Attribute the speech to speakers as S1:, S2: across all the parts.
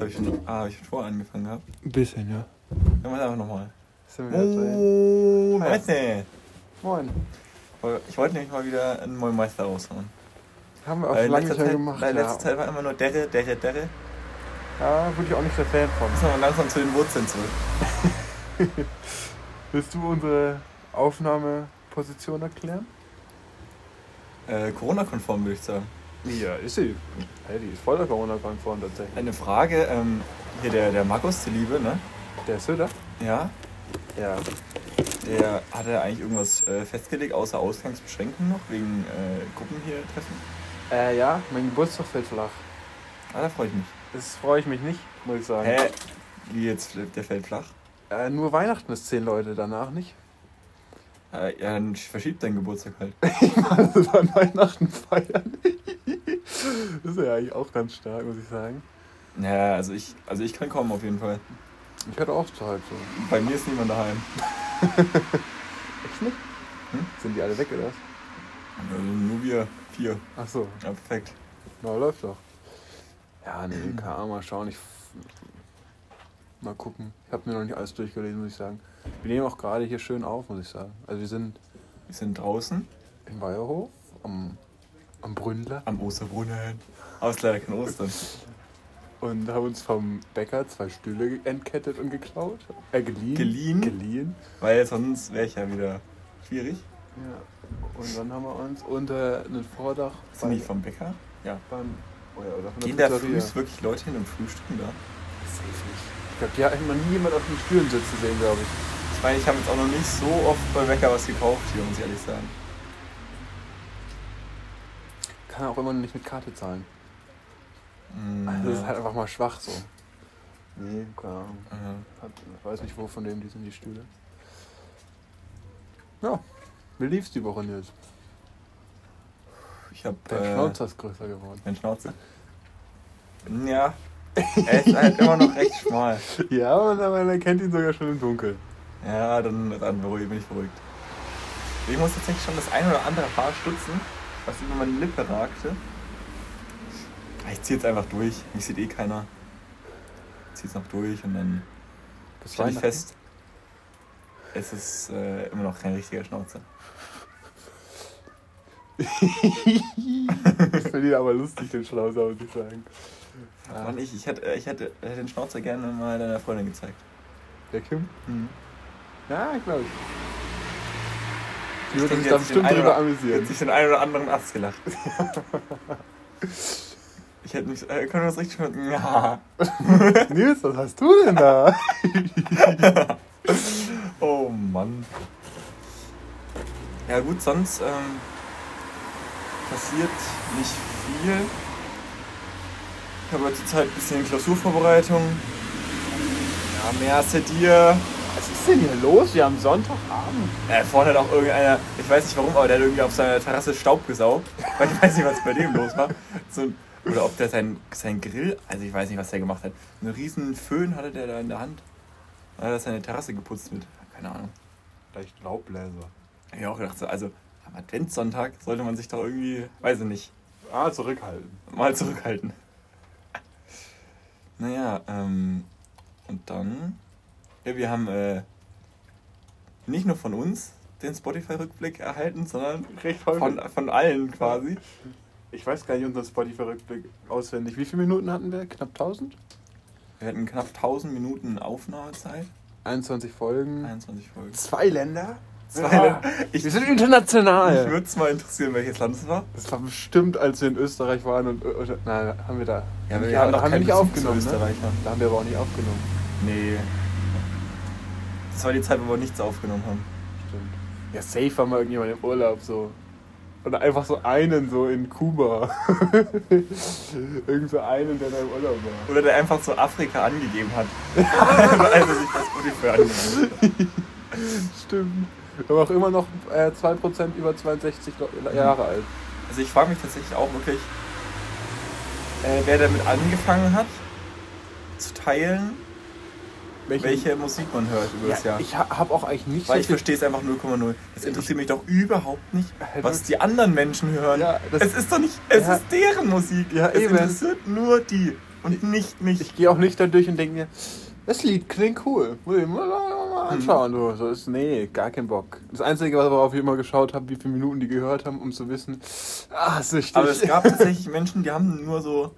S1: habe ich, schon- ah, hab ich schon vorher angefangen gehabt.
S2: Ein bisschen, ja.
S1: Dann machen wir einfach nochmal. Oh. Messe.
S2: Moin.
S1: Ich wollte nämlich mal wieder einen neuen Meister raushauen.
S2: Haben wir auch schon lange nicht mehr
S1: Zeit,
S2: gemacht.
S1: weil
S2: Ja.
S1: letzte Zeit war immer nur Derre, Derre, Derre.
S2: ja, würde ich auch nicht der Fan von.
S1: Müssen wir langsam zu den Wurzeln zurück.
S2: Willst du unsere Aufnahmeposition erklären?
S1: Äh, Corona-konform würde ich sagen.
S2: Ja, ist sie. Hey, die ist voller Corona-konform tatsächlich.
S1: Eine Frage, ähm, hier der, der Markus, die Liebe, ne?
S2: Der Söder?
S1: Ja,
S2: Ja.
S1: der hat er eigentlich irgendwas äh, festgelegt, außer Ausgangsbeschränkungen noch, wegen äh, Gruppen hier treffen.
S2: Äh, ja, mein Geburtstag fällt flach.
S1: Ah, da freue ich mich.
S2: Das freue ich mich nicht, muss ich sagen.
S1: Hä? Wie jetzt, der fällt flach?
S2: Äh, nur Weihnachten ist zehn Leute, danach nicht.
S1: Äh, ja, dann verschiebt dein Geburtstag halt.
S2: Also an Weihnachten feiern. das ist ja eigentlich auch ganz stark, muss ich sagen.
S1: Ja, also ich, also ich kann kommen auf jeden Fall.
S2: Ich hatte auch Zeit so.
S1: Bei mir ist niemand daheim.
S2: Echt nicht?
S1: Hm?
S2: Sind die alle weg oder was?
S1: Also nur wir vier.
S2: Ach so,
S1: Ja, perfekt.
S2: na läuft doch. Ja, nee, Ahnung, mal schauen. Ich mal gucken. Ich habe mir noch nicht alles durchgelesen, muss ich sagen. Wir nehmen auch gerade hier schön auf, muss ich sagen. Also wir sind
S1: Wir sind draußen
S2: in Weierhof am, am Bründler
S1: am Osterbrunnen. Aber es ist leider kein Ostern.
S2: und haben uns vom Bäcker zwei Stühle entkettet und geklaut. Äh, geliehen.
S1: Geliehen?
S2: Geliehen.
S1: Weil sonst wäre ich ja wieder schwierig.
S2: Ja. Und dann haben wir uns unter einem Vordach
S1: Sind die vom Bäcker? Ja.
S2: beim oder, oder von
S1: Gehen
S2: der
S1: da
S2: Pizzeria.
S1: frühs wirklich Leute hin und frühstücken da?
S2: Safe nicht. Ich glaube, die hat noch nie jemand auf den Stühlen sitzen sehen, glaube ich.
S1: Ich meine, ich habe jetzt auch noch nicht so oft bei Bäcker was gekauft hier, muss ich ehrlich sagen.
S2: Kann auch immer nicht mit Karte zahlen.
S1: Mm,
S2: Also das ist halt einfach mal schwach so. Nee, keine Ahnung.
S1: Ja.
S2: Hat, ich weiß nicht, wo von dem die sind, die Stühle. Ja, wie lief's die Woche jetzt?
S1: Ich habe
S2: Dein
S1: äh,
S2: Schnauzer ist größer geworden.
S1: Mein Schnauze. Ja. Er ist halt immer noch recht schmal.
S2: Ja, und man erkennt ihn sogar schon im Dunkeln.
S1: Ja, dann, dann bin ich beruhigt. Ich muss tatsächlich schon das ein oder andere Haar stutzen, was über meine Lippe ragte. Ich zieh jetzt einfach durch. Mich sieht eh keiner. Ich zieh's noch durch und dann stelle ich fest, es ist äh, immer noch kein richtiger Schnauzer.
S2: ich finde ihn aber lustig, den Schnauzer, muss ich sagen. Ja.
S1: Mann, ich, ich, hätte, ich hätte, hätte den Schnauzer gerne mal deiner Freundin gezeigt.
S2: Der Kim?
S1: Hm.
S2: Ja, glaube ich. Die
S1: denke,
S2: sich da bestimmt drüber
S1: oder-
S2: amüsieren.
S1: Hat sich den einen oder anderen Ast gelacht. Ich hätte mich. Äh, können wir das richtig schon. Ja.
S2: Nils, was hast du denn da?
S1: Oh Mann. Ja gut, sonst ähm, passiert nicht viel. Ich habe zur Zeit ein bisschen Klausurvorbereitung. Ja, mehr als dir.
S2: Was ist denn hier los? Wir haben Sonntagabend.
S1: Äh, vorne hat auch irgendeiner, ich weiß nicht warum, aber der hat irgendwie auf seiner Terrasse Staub gesaugt. Weil ich weiß nicht, was bei dem los war. So, ein- oder ob der sein, sein Grill, also ich weiß nicht, was der gemacht hat. Einen riesen Föhn hatte der da in der Hand. Dann hat er seine Terrasse geputzt mit, keine Ahnung.
S2: Vielleicht Laubbläser.
S1: Hab ich auch gedacht, so, also am Adventssonntag sollte man sich doch irgendwie, weiß ich nicht,
S2: Ah, zurückhalten.
S1: mal zurückhalten. Naja, ähm, und dann, ja, wir haben äh, nicht nur von uns den Spotify-Rückblick erhalten, sondern von, von allen quasi.
S2: Ich weiß gar nicht unseren Spotify-Rückblick auswendig. Wie viele Minuten hatten wir? Knapp 1000?
S1: Wir hatten knapp 1000 Minuten Aufnahmezeit,
S2: 21 Folgen.
S1: 21 Folgen.
S2: Zwei Länder?
S1: Zwei
S2: Ja.
S1: Länder. Ich,
S2: Wir sind international.
S1: würde es mal interessieren, welches Land es war.
S2: Das war bestimmt, als wir in Österreich waren und. Oder, nein, haben wir da.
S1: Ja, wir
S2: da
S1: haben doch
S2: haben wir nicht aufgenommen. Ne?
S1: Österreich, ne?
S2: Da haben wir aber auch nicht aufgenommen.
S1: Nee. Das war die Zeit, wo wir nichts aufgenommen haben.
S2: Stimmt. Ja, safe war mal irgendjemand im Urlaub so. Oder einfach so einen so in Kuba. Irgend so einen, der da im Urlaub war.
S1: Oder der einfach so Afrika angegeben hat. Weil er sich das Spotify angegeben hat.
S2: Stimmt. Haben auch immer noch äh, 2% über 62 Lo- Jahre alt.
S1: Also ich frage mich tatsächlich auch wirklich, äh, wer damit angefangen hat, zu teilen, welche Musik man hört über das
S2: ja,
S1: Jahr.
S2: Ich ha- habe auch eigentlich nicht
S1: Weil ich verstehe es einfach 0,0. Das interessiert mich doch überhaupt nicht, was die anderen Menschen hören.
S2: Ja, das-
S1: es ist doch nicht, es
S2: Ja.
S1: ist deren Musik.
S2: Ja,
S1: es
S2: eben.
S1: interessiert nur die. und nicht mich.
S2: Ich gehe auch nicht da durch und denke mir, das Lied klingt cool. Muss ich mal, anschauen. Du. So ist, nee, gar kein Bock. Das Einzige, worauf ich immer geschaut habe, wie viele Minuten die gehört haben, um zu wissen, ah, süchtig.
S1: Aber es gab tatsächlich Menschen, die haben nur so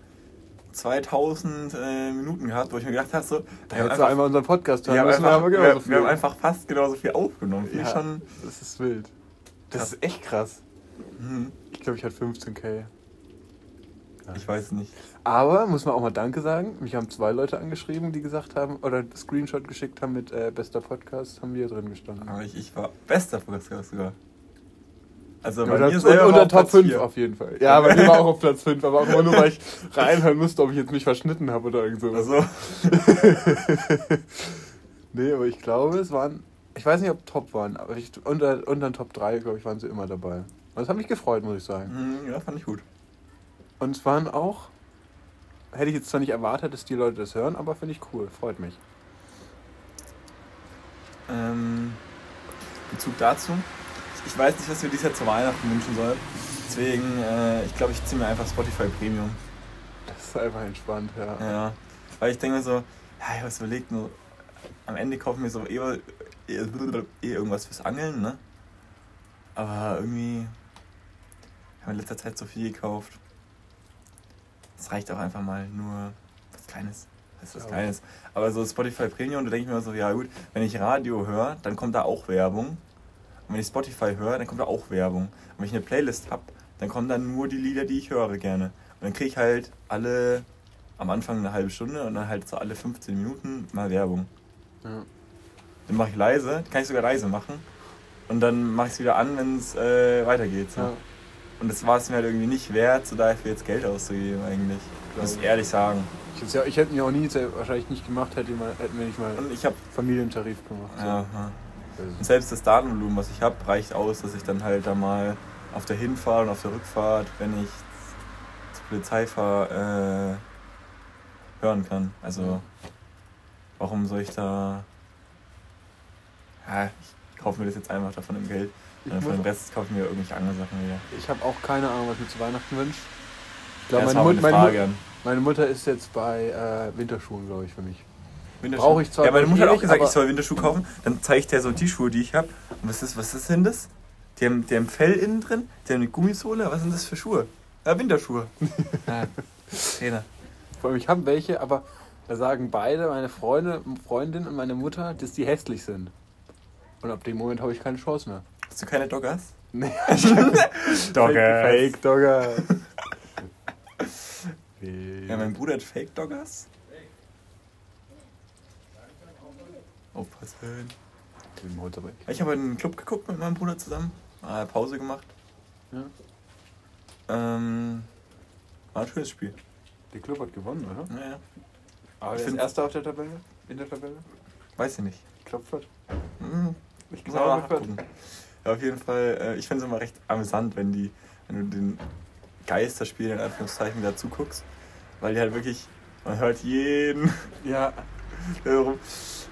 S1: 2000 äh, Minuten gehabt, wo ich mir gedacht habe, so,
S2: da hättest du einmal unseren Podcast
S1: wir, haben
S2: müssen,
S1: einfach,
S2: haben
S1: wir,
S2: genauso
S1: wir haben einfach fast genauso viel aufgenommen.
S2: Ja,
S1: schon.
S2: das ist wild. Das
S1: Krass.
S2: ist echt krass.
S1: Mhm.
S2: Ich glaube, ich hatte 15k.
S1: Ich weiß nicht.
S2: Aber, muss man auch mal Danke sagen, mich haben zwei Leute angeschrieben, die gesagt haben, oder einen Screenshot geschickt haben mit äh, bester Podcast, haben wir drin gestanden.
S1: Aber ich, ich war bester Podcast sogar. Also
S2: Ja,
S1: bei
S2: das-
S1: mir selber
S2: unter Top
S1: Platz
S2: 5
S1: vier.
S2: auf jeden Fall. Ja, bei mir war auch auf Platz 5, aber auch immer nur, weil ich reinhören musste, ob ich jetzt mich verschnitten habe oder irgend sowas.
S1: Also,
S2: Nee, aber ich glaube, es waren, ich weiß nicht, ob Top waren, aber ich, unter, unter den Top 3, glaube ich, waren sie immer dabei. Und das hat mich gefreut, muss ich sagen.
S1: mhm, ja, fand ich gut.
S2: Und es waren auch, hätte ich jetzt zwar nicht erwartet, dass die Leute das hören, aber finde ich cool, freut mich.
S1: Ähm, Bezug dazu. Ich weiß nicht, was wir dieses Jahr zu Weihnachten wünschen sollen. Deswegen, äh, ich glaube, ich ziehe mir einfach Spotify Premium.
S2: Das ist einfach entspannt, ja.
S1: Ja. Weil ich denke mir so, ja, ich habe was überlegt, nur am Ende kaufen wir so eh, eh, eh irgendwas fürs Angeln, ne? Aber irgendwie haben wir in letzter Zeit so viel gekauft. Es reicht auch einfach mal nur was Kleines. Das ist was
S2: Ja.
S1: Kleines. Aber so Spotify Premium, da denke ich mir so, ja gut, wenn ich Radio höre, dann kommt da auch Werbung. Und wenn ich Spotify höre, dann kommt da auch Werbung. Und wenn ich eine Playlist habe, dann kommen da nur die Lieder, die ich höre gerne. Und dann kriege ich halt alle am Anfang eine halbe Stunde und dann halt so alle 15 Minuten mal Werbung.
S2: ja.
S1: Dann mache ich leise, kann ich sogar leise machen. Und dann mache ich es wieder an, wenn es äh, weitergeht. So.
S2: ja.
S1: Und das war es mir halt irgendwie nicht wert, so dafür jetzt Geld auszugeben eigentlich. Muss ich ehrlich sagen.
S2: Ich, ja, ich hätte mir auch nie, wahrscheinlich nicht gemacht, hätte mal, hätten wir nicht mal
S1: Und ich habe
S2: Familientarif gemacht. so.
S1: ja, Und selbst das Datenvolumen, was ich habe, reicht aus, dass ich dann halt da mal auf der Hinfahrt und auf der Rückfahrt, wenn ich zur Polizei fahre, äh, hören kann. Also,
S2: Ja.
S1: warum soll ich da. Ja, ich kaufe mir das jetzt einfach davon im Geld. Und von dem
S2: muss-
S1: Rest kaufe ich mir irgendwelche anderen Sachen wieder.
S2: ich habe auch keine Ahnung, was ich mir zu Weihnachten wünsche. Ich
S1: Ja,
S2: glaube,
S1: das
S2: meine, Mut,
S1: meine.
S2: Mut, meine Mutter ist jetzt bei äh, Winterschuhen, glaube ich, für mich. Brauche ich zwar
S1: Ja, meine Mutter hat auch gesagt, ich soll Winterschuhe kaufen. Dann zeige ich dir so die Schuhe, die ich habe. Und was ist, was ist denn das? Die haben, die haben Fell innen drin, die haben eine Gummisohle. Was sind das für Schuhe? Ja, Winterschuhe. ja. Trainer.
S2: Vor allem, ich habe welche, aber da sagen beide, meine Freunde, Freundin und meine Mutter, dass die hässlich sind. Und ab dem Moment habe ich keine Chance mehr.
S1: Hast du keine Doggers?
S2: Nee.
S1: Doggers.
S2: Fake, Fake Dogger.
S1: Ja, mein Bruder hat Fake Doggers. Aufpassen.
S2: Den holt's aber weg.
S1: Ich habe in einen Club geguckt mit meinem Bruder zusammen. Ah, Pause gemacht.
S2: Ja.
S1: Ähm, war ein schönes Spiel.
S2: Der Club hat gewonnen, oder?
S1: Naja,
S2: Aber
S1: Ich find-
S2: Erster auf der Tabelle? In der Tabelle?
S1: weiß ich nicht.
S2: Klopfert.
S1: Hm,
S2: Ich
S1: muss mal nachgucken. Ja, auf jeden Fall, äh, ich finde es immer recht amüsant, wenn die, wenn du den Geisterspielen in Anführungszeichen dazu guckst. Weil die halt wirklich, man hört jeden
S2: Ja.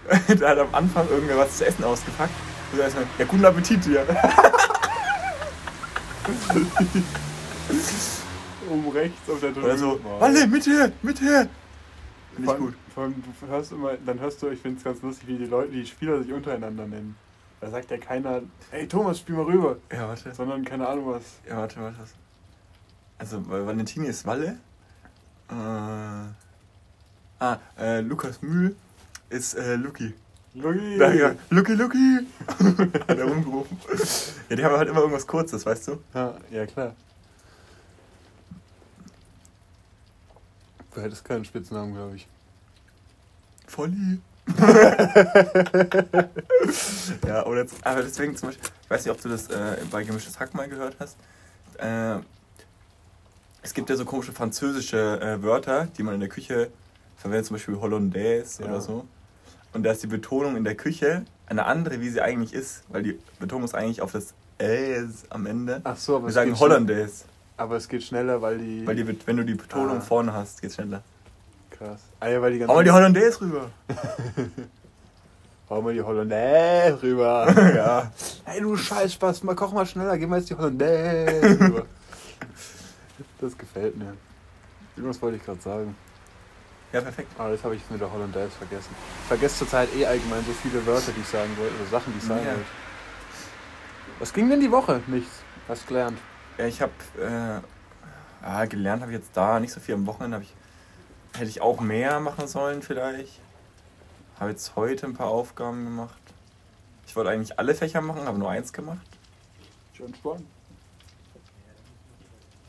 S1: Da hat am Anfang irgendwer was zu essen ausgepackt. Und da ist man, ja, guten Appetit dir.
S2: oben rechts auf der Tabelle.
S1: Oder so, Walle, mit her, mit her. Finde
S2: Vor
S1: ich
S2: allem,
S1: gut.
S2: vor allem, du hörst immer, dann hörst du, ich finde es ganz lustig, wie die Leute, die Spieler sich untereinander nennen. Da sagt ja keiner, ey Thomas, spiel mal rüber.
S1: Ja, warte.
S2: Sondern keine Ahnung was.
S1: Ja, warte, warte. Also, Valentini ist Walle. Äh, ah, äh, Lukas Mühl ist äh, Luki. Da, ja, Luki, Luki! Hat er rumgerufen. Ja, die haben halt immer irgendwas Kurzes, weißt du?
S2: Ja, ja, klar. Du hättest keinen Spitznamen, glaube ich.
S1: Volli. ja, oder aber deswegen zum Beispiel, ich weiß nicht, ob du das äh, bei Gemischtes Hack mal gehört hast. Äh, es gibt ja so komische französische äh, Wörter, die man in der Küche verwendet, zum Beispiel Hollandaise
S2: Ja.
S1: oder so. Und da ist die Betonung in der Küche eine andere, wie sie eigentlich ist, weil die Betonung ist eigentlich auf das S am Ende.
S2: Ach so, aber
S1: Wir
S2: es
S1: sagen Hollandaise,
S2: Aber es geht schneller, weil die.
S1: weil die, wenn du die Betonung
S2: Ah.
S1: vorne hast, geht's schneller.
S2: Krass. Ah ja, weil die
S1: Hau mal die Hollandaise rüber.
S2: Hau mal die Hollandaise rüber.
S1: ja.
S2: Hey du Scheißspaß, mal koch mal schneller, gib mal jetzt die Hollandaise rüber. Das gefällt mir. Irgendwas wollte ich gerade sagen.
S1: Ja, perfekt.
S2: Aber jetzt habe ich mit der Hollandaise vergessen. Ich vergesse zurzeit eh allgemein so viele Wörter, die ich sagen wollte, oder Sachen, die ich sagen
S1: Ja.
S2: wollte. Was ging denn die Woche? Nichts. Hast gelernt.
S1: Ja, ich habe äh, ja, gelernt, habe ich jetzt da nicht so viel am Wochenende. Hab ich, hätte ich auch mehr machen sollen vielleicht. Habe jetzt heute ein paar Aufgaben gemacht. Ich wollte eigentlich alle Fächer machen, habe nur eins gemacht.
S2: Schön spannend.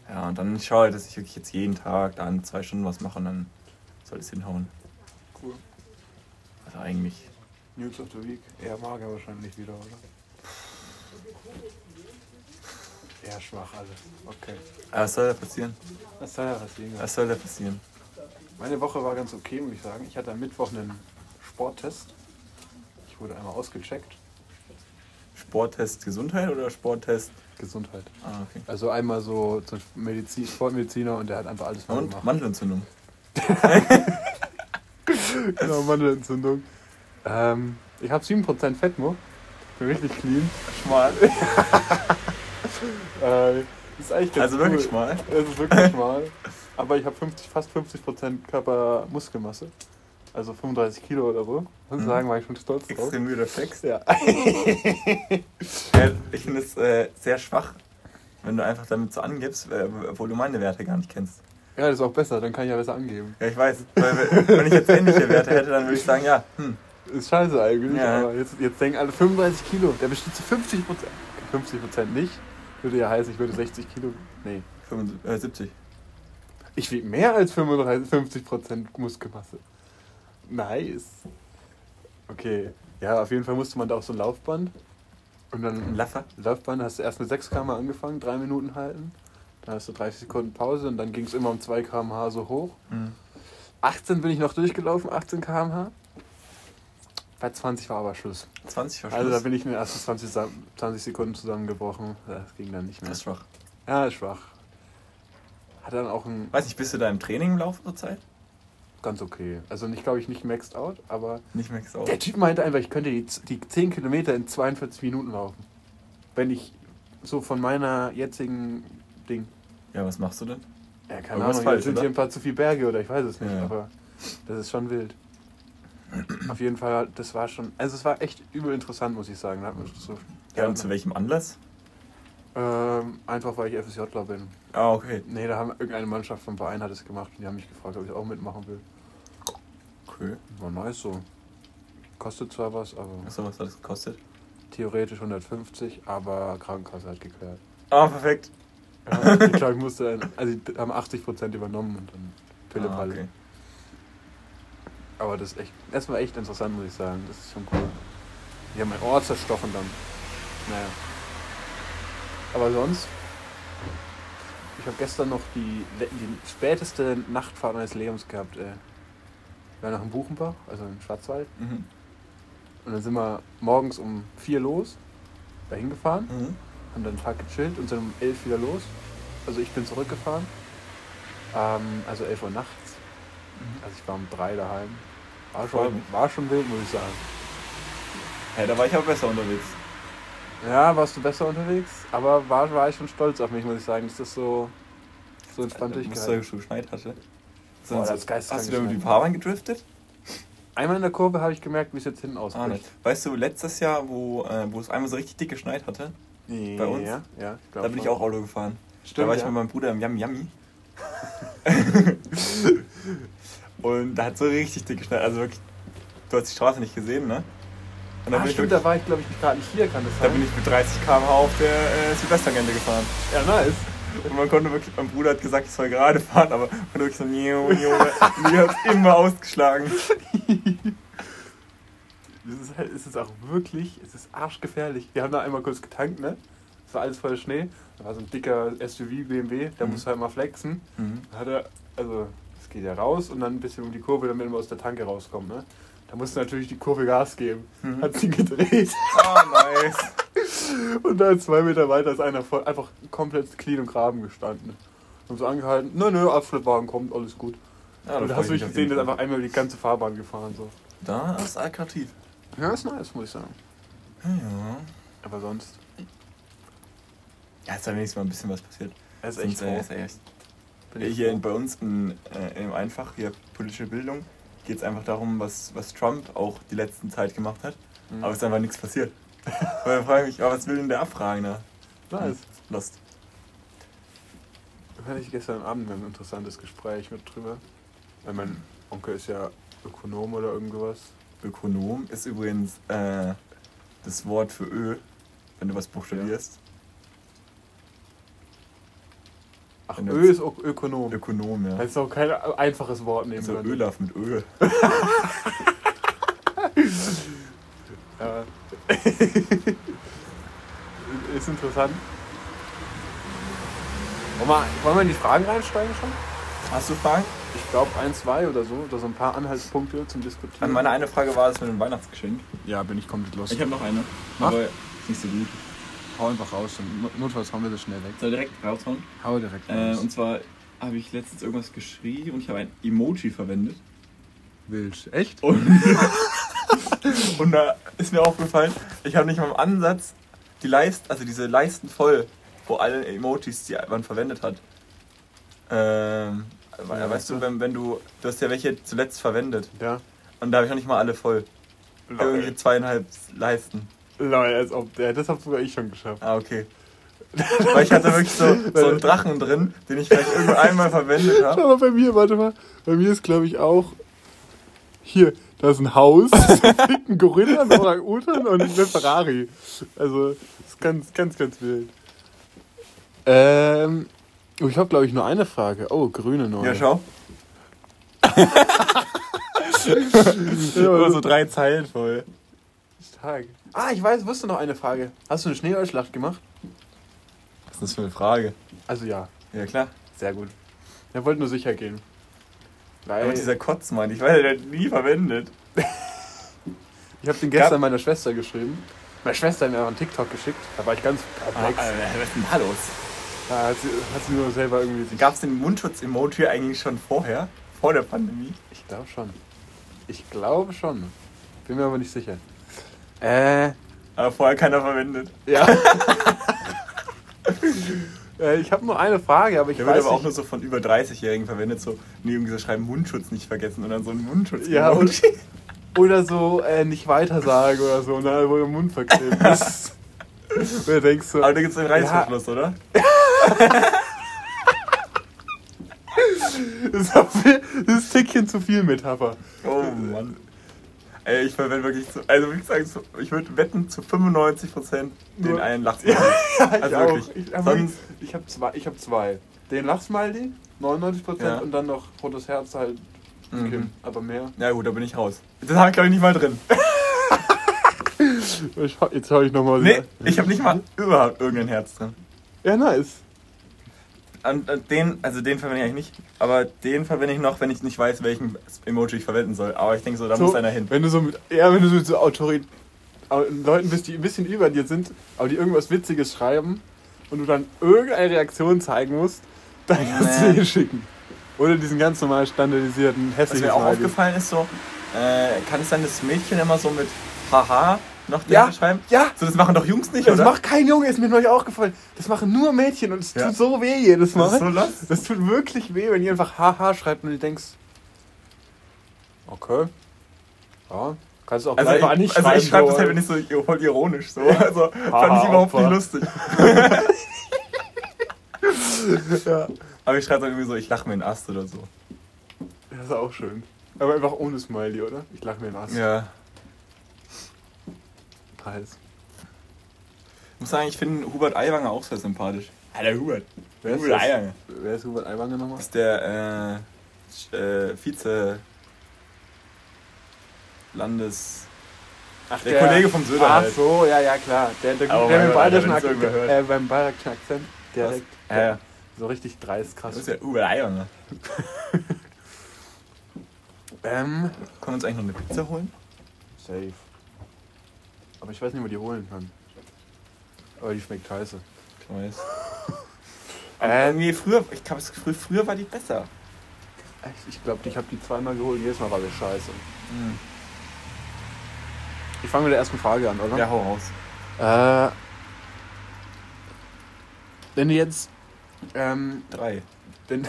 S1: Ja, und dann schaue ich, dass ich wirklich jetzt jeden Tag da in zwei Stunden was mache und dann soll es hinhauen.
S2: Cool.
S1: Also eigentlich.
S2: News of the Week. Eher mager wahrscheinlich wieder, oder? Eher schwach alles. Okay.
S1: Was soll da passieren?
S2: Was soll da passieren?
S1: Was soll da passieren?
S2: Meine Woche war ganz okay, muss ich sagen. Ich hatte am Mittwoch einen Sporttest. Ich wurde einmal ausgecheckt.
S1: Sporttest Gesundheit oder Sporttest?
S2: Gesundheit.
S1: Ah, okay.
S2: Also einmal so zum Medizin, Sportmediziner und der hat einfach alles mal
S1: Und
S2: gemacht.
S1: Mandelentzündung.
S2: genau, Mandelentzündung. Ähm, ich habe 7% Fett nur. Bin richtig clean.
S1: Schmal.
S2: Äh, ist eigentlich ganz
S1: Also wirklich
S2: cool.
S1: schmal.
S2: Es ist wirklich schmal. Aber ich habe 50, fast 50% Körpermuskelmasse. Also 35 Kilo oder so. Muss ich
S1: Mhm.
S2: sagen, war ich schon stolz drauf.
S1: Extrem müder Flex.
S2: Ja.
S1: Ja, ich finde es äh, sehr schwach, wenn du einfach damit so angibst, äh, obwohl du meine Werte gar nicht kennst.
S2: Ja, das ist auch besser, dann kann ich ja besser angeben.
S1: Ja, ich weiß. Weil, wenn ich jetzt ähnliche Werte hätte, dann würde ich sagen, ja, hm,
S2: Ist scheiße eigentlich,
S1: Ja.
S2: aber jetzt, jetzt denken alle 35 Kilo. Der besteht zu 50 Prozent. 50 Prozent nicht. Würde ja heißen, ich würde 60 Kilo. Nee.
S1: 75, äh, 70.
S2: Ich wiege mehr als 35, 50 Prozent Muskelmasse. Nice. Okay. Ja, auf jeden Fall musste man da auch so ein Laufband. Und
S1: Ein
S2: dann
S1: Laffer.
S2: Laufband hast du erst mit 6 km angefangen, 3 Minuten halten. Dann hast du 30 Sekunden Pause und dann ging es immer um 2 km/h so hoch.
S1: Hm.
S2: 18 bin ich noch durchgelaufen, 18 km/h. Bei 20 war aber Schluss.
S1: 20 war
S2: Also da
S1: Schluss.
S2: bin ich in den ersten 20, Sa- 20 Sekunden zusammengebrochen. Das ging dann nicht mehr.
S1: Das ist schwach.
S2: Ja, ist schwach. Hat dann auch ein
S1: Weiß nicht, bist du da im Training im Laufe der Zeit?
S2: ganz okay. Also nicht, glaube ich, nicht maxed out, aber
S1: Nicht mehr gesagt.
S2: der Typ meinte einfach, ich könnte die, die 10 Kilometer in 42 Minuten laufen. Wenn ich so von meiner jetzigen Ding.
S1: Ja, was machst du denn?
S2: Ja, keine
S1: Irgendwas
S2: Ahnung,
S1: falsch,
S2: sind
S1: oder?
S2: hier ein paar zu viele Berge oder ich weiß es nicht,
S1: Ja.
S2: aber das ist schon wild. Auf jeden Fall, das war schon, also es war echt übel interessant, muss ich sagen. So,
S1: Ja, und zu welchem Anlass?
S2: ähm, einfach weil ich FSJler bin.
S1: Ah, okay.
S2: Nee, da haben irgendeine Mannschaft vom Verein hat es gemacht und die haben mich gefragt, ob ich auch mitmachen will.
S1: Okay.
S2: War nice so. Kostet zwar was, aber
S1: Achso, was hat das gekostet?
S2: theoretisch 150, aber Krankenkasse hat geklärt.
S1: Ah, perfekt.
S2: Ja, ich glaube, ich musste, dann- also die haben 80% übernommen und dann Pille
S1: Ah, okay.
S2: Aber das ist echt, das war echt interessant, muss ich sagen. Das ist schon cool. Die haben mein Ohr zerstochen dann. Naja. Aber sonst, ich habe gestern noch die, die späteste Nachtfahrt meines Lebens gehabt. Ey. Wir waren nach dem Buchenbach, also im Schwarzwald.
S1: Mhm.
S2: Und dann sind wir morgens um vier los, dahin gefahren,
S1: Mhm.
S2: Haben dann einen Tag gechillt und sind um elf wieder los. Also ich bin zurückgefahren. Ähm, also 11 Uhr nachts. Also ich war um drei daheim. War schon, war schon wild, muss ich sagen.
S1: Ja, da war ich aber besser unterwegs.
S2: Ja, warst du besser unterwegs, aber war, war ich schon stolz auf mich, muss ich sagen, dass das so, so entspannt
S1: Wo es
S2: durchgehalten.
S1: schon geschneit hatte.
S2: Boah, das ist geisteskrank
S1: Hast du da über die. Fahrbahn gedriftet?
S2: Einmal in der Kurve habe ich gemerkt, wie es jetzt hinten
S1: Ah,
S2: ausbricht.
S1: nicht. Weißt du, letztes Jahr, wo, äh, wo es einmal so richtig dick geschneit hatte, bei uns?
S2: Ja, ja.
S1: Da bin ich auch Auto gefahren.
S2: Stimmt,
S1: da war ich mit meinem Bruder im Yummy Yummy. Und da hat so richtig dick geschneit. Also wirklich, du hast die Straße nicht gesehen, ne? Und da,
S2: Ah,
S1: bin, ich
S2: stimmt, da war ich, glaube ich, gerade nicht hier, kann das
S1: da
S2: sein?
S1: bin ich mit 30 km/h auf der äh, Silvestergende gefahren.
S2: ja, nice.
S1: Und man konnte wirklich, mein Bruder hat gesagt, ich soll gerade fahren, aber man konnte wirklich so, niu, niu, mir hat immer ausgeschlagen.
S2: Das ist halt, es ist auch wirklich, es ist arschgefährlich. Wir haben da einmal kurz getankt, ne? Es war alles voller Schnee. Da war so ein dicker SUV BMW, der
S1: Mhm.
S2: muss halt mal flexen.
S1: Mhm.
S2: Da hat er, also, es geht ja raus und dann ein bisschen um die Kurve, damit man aus der Tanke rauskommt, ne? Da musste natürlich die Kurve Gas geben.
S1: Mhm.
S2: Hat sie gedreht.
S1: Ah, nice.
S2: Und dann zwei Meter weiter ist einer voll, einfach komplett clean und graben gestanden. Und so angehalten, nö, nö, Abschleppwagen kommt, alles gut.
S1: Ja,
S2: und da hast du mich gesehen, der ist einfach einmal die ganze Fahrbahn gefahren. So.
S1: Da ist attraktiv.
S2: Ja, ist nice, muss ich sagen.
S1: Ja.
S2: Aber sonst,
S1: Ja, ist da wenigstens mal ein bisschen was passiert.
S2: es ist echt
S1: äh,
S2: froh.
S1: ist echt.
S2: Bin ich
S1: Hier
S2: froh.
S1: in, bei uns in, äh, im Einfach, hier politische Bildung, geht es einfach darum, was, was Trump auch die letzten Zeit gemacht hat.
S2: Mhm.
S1: Aber es ist einfach nichts passiert. Weil dann frage ich mich, oh, was will denn der abfragen da?
S2: Nice.
S1: Lost.
S2: Da hatte ich gestern Abend ein interessantes Gespräch mit drüber. Weil mein Onkel ist ja Ökonom oder irgendwas.
S1: Ökonom ist übrigens äh, das Wort für Ö, wenn du was buchstabierst.
S2: Ach,
S1: Wenn
S2: Ö ist Ö Ökonom.
S1: Ökonom, ja.
S2: Das ist auch kein einfaches Wort nehmen
S1: Also. Ölaf mit Ö.
S2: Ja. ist interessant. Wollen wir, wollen wir in die Fragen reinsteigen schon?
S1: Hast du Fragen?
S2: Ich glaube ein, zwei oder so. Oder so ein paar Anhaltspunkte zum Diskutieren.
S1: Meine eine Frage war es mit dem Weihnachtsgeschenk.
S2: ja, bin ich komplett los.
S1: Ich habe noch eine.
S2: Mach.
S1: Aber ist nicht so gut.
S2: Hau einfach raus. Und notfalls hauen wir das schnell weg.
S1: Soll direkt raushauen?
S2: Hau direkt
S1: Äh,
S2: raus.
S1: und zwar habe ich letztens irgendwas geschrieben und ich habe ein Emoji verwendet.
S2: Wild. Echt?
S1: Und, und da ist mir aufgefallen, ich habe nicht mal im Ansatz die Leist, also diese Leisten voll, wo alle Emojis, die man verwendet hat. Ähm,
S2: Ja,
S1: weißt du, wenn, wenn du, du hast ja welche zuletzt verwendet
S2: Ja.
S1: und da habe ich noch nicht mal alle voll. Irgendwie zweieinhalb Leisten.
S2: Lol, als ob der. Das hab sogar ich schon geschafft.
S1: Ah, okay. Weil ich hatte wirklich so, so einen Drachen drin, den ich vielleicht irgendwo einmal verwendet habe.
S2: Schau mal bei mir, warte mal. Bei mir ist, glaube ich, auch. Hier, da ist ein Haus, ein Gorilla, ein Orang-Utan und eine Ferrari. Also, das ist ganz, ganz, ganz wild. Ähm. Oh, ich habe, glaube ich, nur eine Frage. Oh, grüne neue.
S1: Ja, schau. Nur so drei Zeilen voll.
S2: Stark. Ah, ich weiß, wusste noch eine Frage. Hast du eine Schneeballschlacht gemacht?
S1: Was ist das für eine Frage?
S2: Also ja,
S1: Ja, klar.
S2: sehr gut. Er wollte nur sicher gehen. Weil
S1: Aber dieser Kotzmann, ich weiß, der hat nie verwendet.
S2: ich habe den gestern meiner Schwester geschrieben. Meine Schwester hat mir auch einen TikTok geschickt. Da war ich ganz perplex.
S1: Ah, was ist denn da los?
S2: Da hat sie, hat sie nur selber irgendwie.
S1: Gab es den Mundschutz-Emoji eigentlich schon vorher? Vor der Pandemie?
S2: Ich glaube schon. Ich glaube schon. Bin mir aber nicht sicher. Äh,
S1: Aber vorher keiner verwendet.
S2: ja. äh, ich habe nur eine Frage, aber ich
S1: Der wird
S2: weiß
S1: aber auch nur so von über 30-Jährigen verwendet, so, nee, irgendwie so schreiben Mundschutz nicht vergessen und dann so ein Mundschutz-Emoji.
S2: Ja, und- Oder so äh, nicht weitersagen oder so, ne, wo der Mund verklebt ist. Und du denkst so,
S1: aber da gibt es einen Reißverschluss, oder?
S2: Das ist, auch viel, das ist ein Tickchen zu viel Metapher.
S1: Oh Mann. Ey, ich verwende wirklich zu, also wie gesagt, so- ich würde wetten zu 95% den
S2: Nur-
S1: einen Lachs.
S2: Ja, ich
S1: Also
S2: auch.
S1: wirklich.
S2: Ich, hab
S1: Sonst-
S2: wirklich- ich habe zwei, ich hab zwei. Den Lachsmiley, 99%
S1: Ja.
S2: und dann noch rotes Herz halt.
S1: Mhm.
S2: Okay, aber mehr.
S1: Ja gut, da bin ich raus. Das habe ich glaube ich nicht mal drin.
S2: Ich, jetzt habe ich nochmal.
S1: Nee, ich habe nicht mal überhaupt irgendein Herz drin.
S2: Ja, nice.
S1: Und und den, also den verwende ich eigentlich nicht, aber den verwende ich noch, wenn ich nicht weiß, welchen Emoji ich verwenden soll. Aber ich denke so, da
S2: so,
S1: muss einer hin.
S2: Wenn du so mit, ja, wenn du so mit so Autorität, Leuten bist, die ein bisschen über dir sind, aber die irgendwas Witziges schreiben und du dann irgendeine Reaktion zeigen musst, dann kannst du den schicken. Oder diesen ganz normal standardisierten
S1: Was
S2: hässlichen
S1: mir auch
S2: Smiley.
S1: aufgefallen ist, so, äh, kann es sein, dass Mädchen immer so mit Haha noch
S2: Ja,
S1: schreiben?
S2: ja.
S1: So, das machen doch Jungs nicht,
S2: Das
S1: oder?
S2: macht kein Junge, ist mir neulich aufgefallen. Das machen nur Mädchen und es
S1: Ja.
S2: tut so weh jedes Mal.
S1: das so.
S2: Das tut wirklich weh, wenn ihr einfach Haha schreibt und du denkst, okay, ja, kannst du auch
S1: Also ich,
S2: nicht
S1: also ich schreibe das
S2: so,
S1: halt, wenn ich so voll ironisch so. Also fand ich überhaupt
S2: Opfer.
S1: nicht lustig.
S2: ja,
S1: Aber ich schreibe dann irgendwie so, ich lache mir in den Ast oder so.
S2: Das ist auch schön. Aber einfach ohne Smiley, oder? Ich lache mir was.
S1: Ja.
S2: Preis.
S1: Ich muss sagen, ich finde Hubert Aiwanger auch sehr sympathisch. Alter, Hubert.
S2: Wer ist
S1: Hubert? Aiwanger.
S2: Wer ist Hubert Aiwanger nochmal?
S1: Das ist der äh, äh, Vize Landes...
S2: Ach,
S1: Der Kollege vom Söder
S2: Ach
S1: halt.
S2: so, ja, ja, klar. Der, der,
S1: Aber
S2: der mit
S1: Gott,
S2: bayerischen
S1: Alter, wenn
S2: Akzent, äh, beim bayerischen Akzent, direkt.
S1: Ja, ja.
S2: So richtig dreist, krass.
S1: Das ist ja Hubert Aiwanger.
S2: Ähm,
S1: Können wir uns eigentlich noch eine Pizza holen?
S2: safe. Aber ich weiß nicht, wo die holen kann. Aber die schmeckt scheiße.
S1: Ich weiß. Äh, irgendwie früher, ich glaube, früher, früher war die besser.
S2: Echt? Ich glaube, ich habe die zweimal geholt und jedes Mal war das scheiße. Ich fange mit der ersten Frage an, oder?
S1: Ja, hau raus.
S2: Äh, wenn du jetzt ähm,
S1: Drei.
S2: Wenn,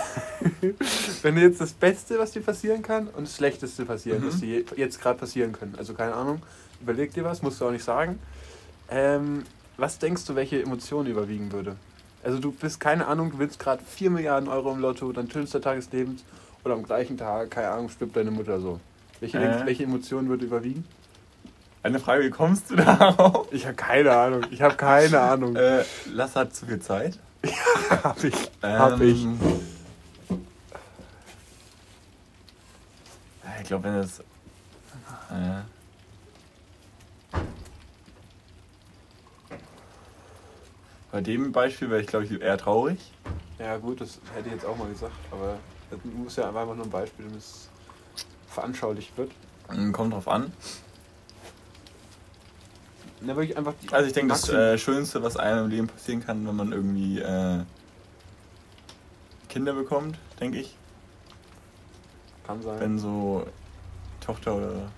S2: wenn jetzt das Beste, was dir passieren kann, und das Schlechteste passieren,
S1: Mhm.
S2: was dir jetzt gerade passieren können. Also keine Ahnung, überleg dir was, musst du auch nicht sagen. Ähm, was denkst du, welche Emotion überwiegen würde? Also du bist, keine Ahnung, du willst gerade 4 Milliarden Euro im Lotto, dein schönster Tag des Lebens oder am gleichen Tag, keine Ahnung, stirbt deine Mutter so. Welche,
S1: Äh.
S2: welche Emotion würde überwiegen?
S1: Eine Frage, wie kommst du darauf?
S2: Ich habe keine Ahnung. Ich habe keine Ahnung.
S1: Äh, Lass hat zu viel Zeit.
S2: hab ich. Hab ich.
S1: Ähm, Ich glaube, wenn es. Äh, bei dem Beispiel wäre ich, glaube ich, eher traurig.
S2: Ja gut, das hätte ich jetzt auch mal gesagt, aber das muss ja einfach nur ein Beispiel, damit es veranschaulicht wird.
S1: Ähm, Kommt drauf an.
S2: Da würde ich einfach
S1: Also ich denke, das äh, Schönste, was einem im Leben passieren kann, wenn man irgendwie äh, Kinder bekommt, denke ich.
S2: kann sein.
S1: Wenn so Tochter oder,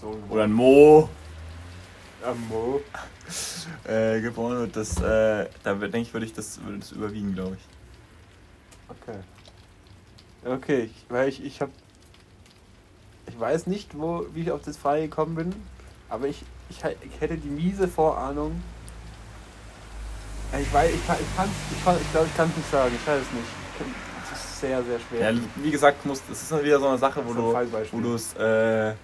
S2: so
S1: oder ein Mo
S2: Amo.
S1: äh, geboren wird, das, äh, da denke ich, würde ich das, würde das überwiegen, glaube ich.
S2: Okay. Okay, ich, weil ich, ich habe. Ich weiß nicht, wo, wie ich auf das Freie gekommen bin, aber ich, ich, ich hätte die miese Vorahnung. Ich weiß, ich kann, ich, kann's, ich, kann, ich glaube, ich kann es nicht sagen, ich weiß es nicht. Ich kann- Es ist sehr, sehr schwer.
S1: Ja, wie gesagt, das ist wieder so eine Sache, wo du wo du es äh,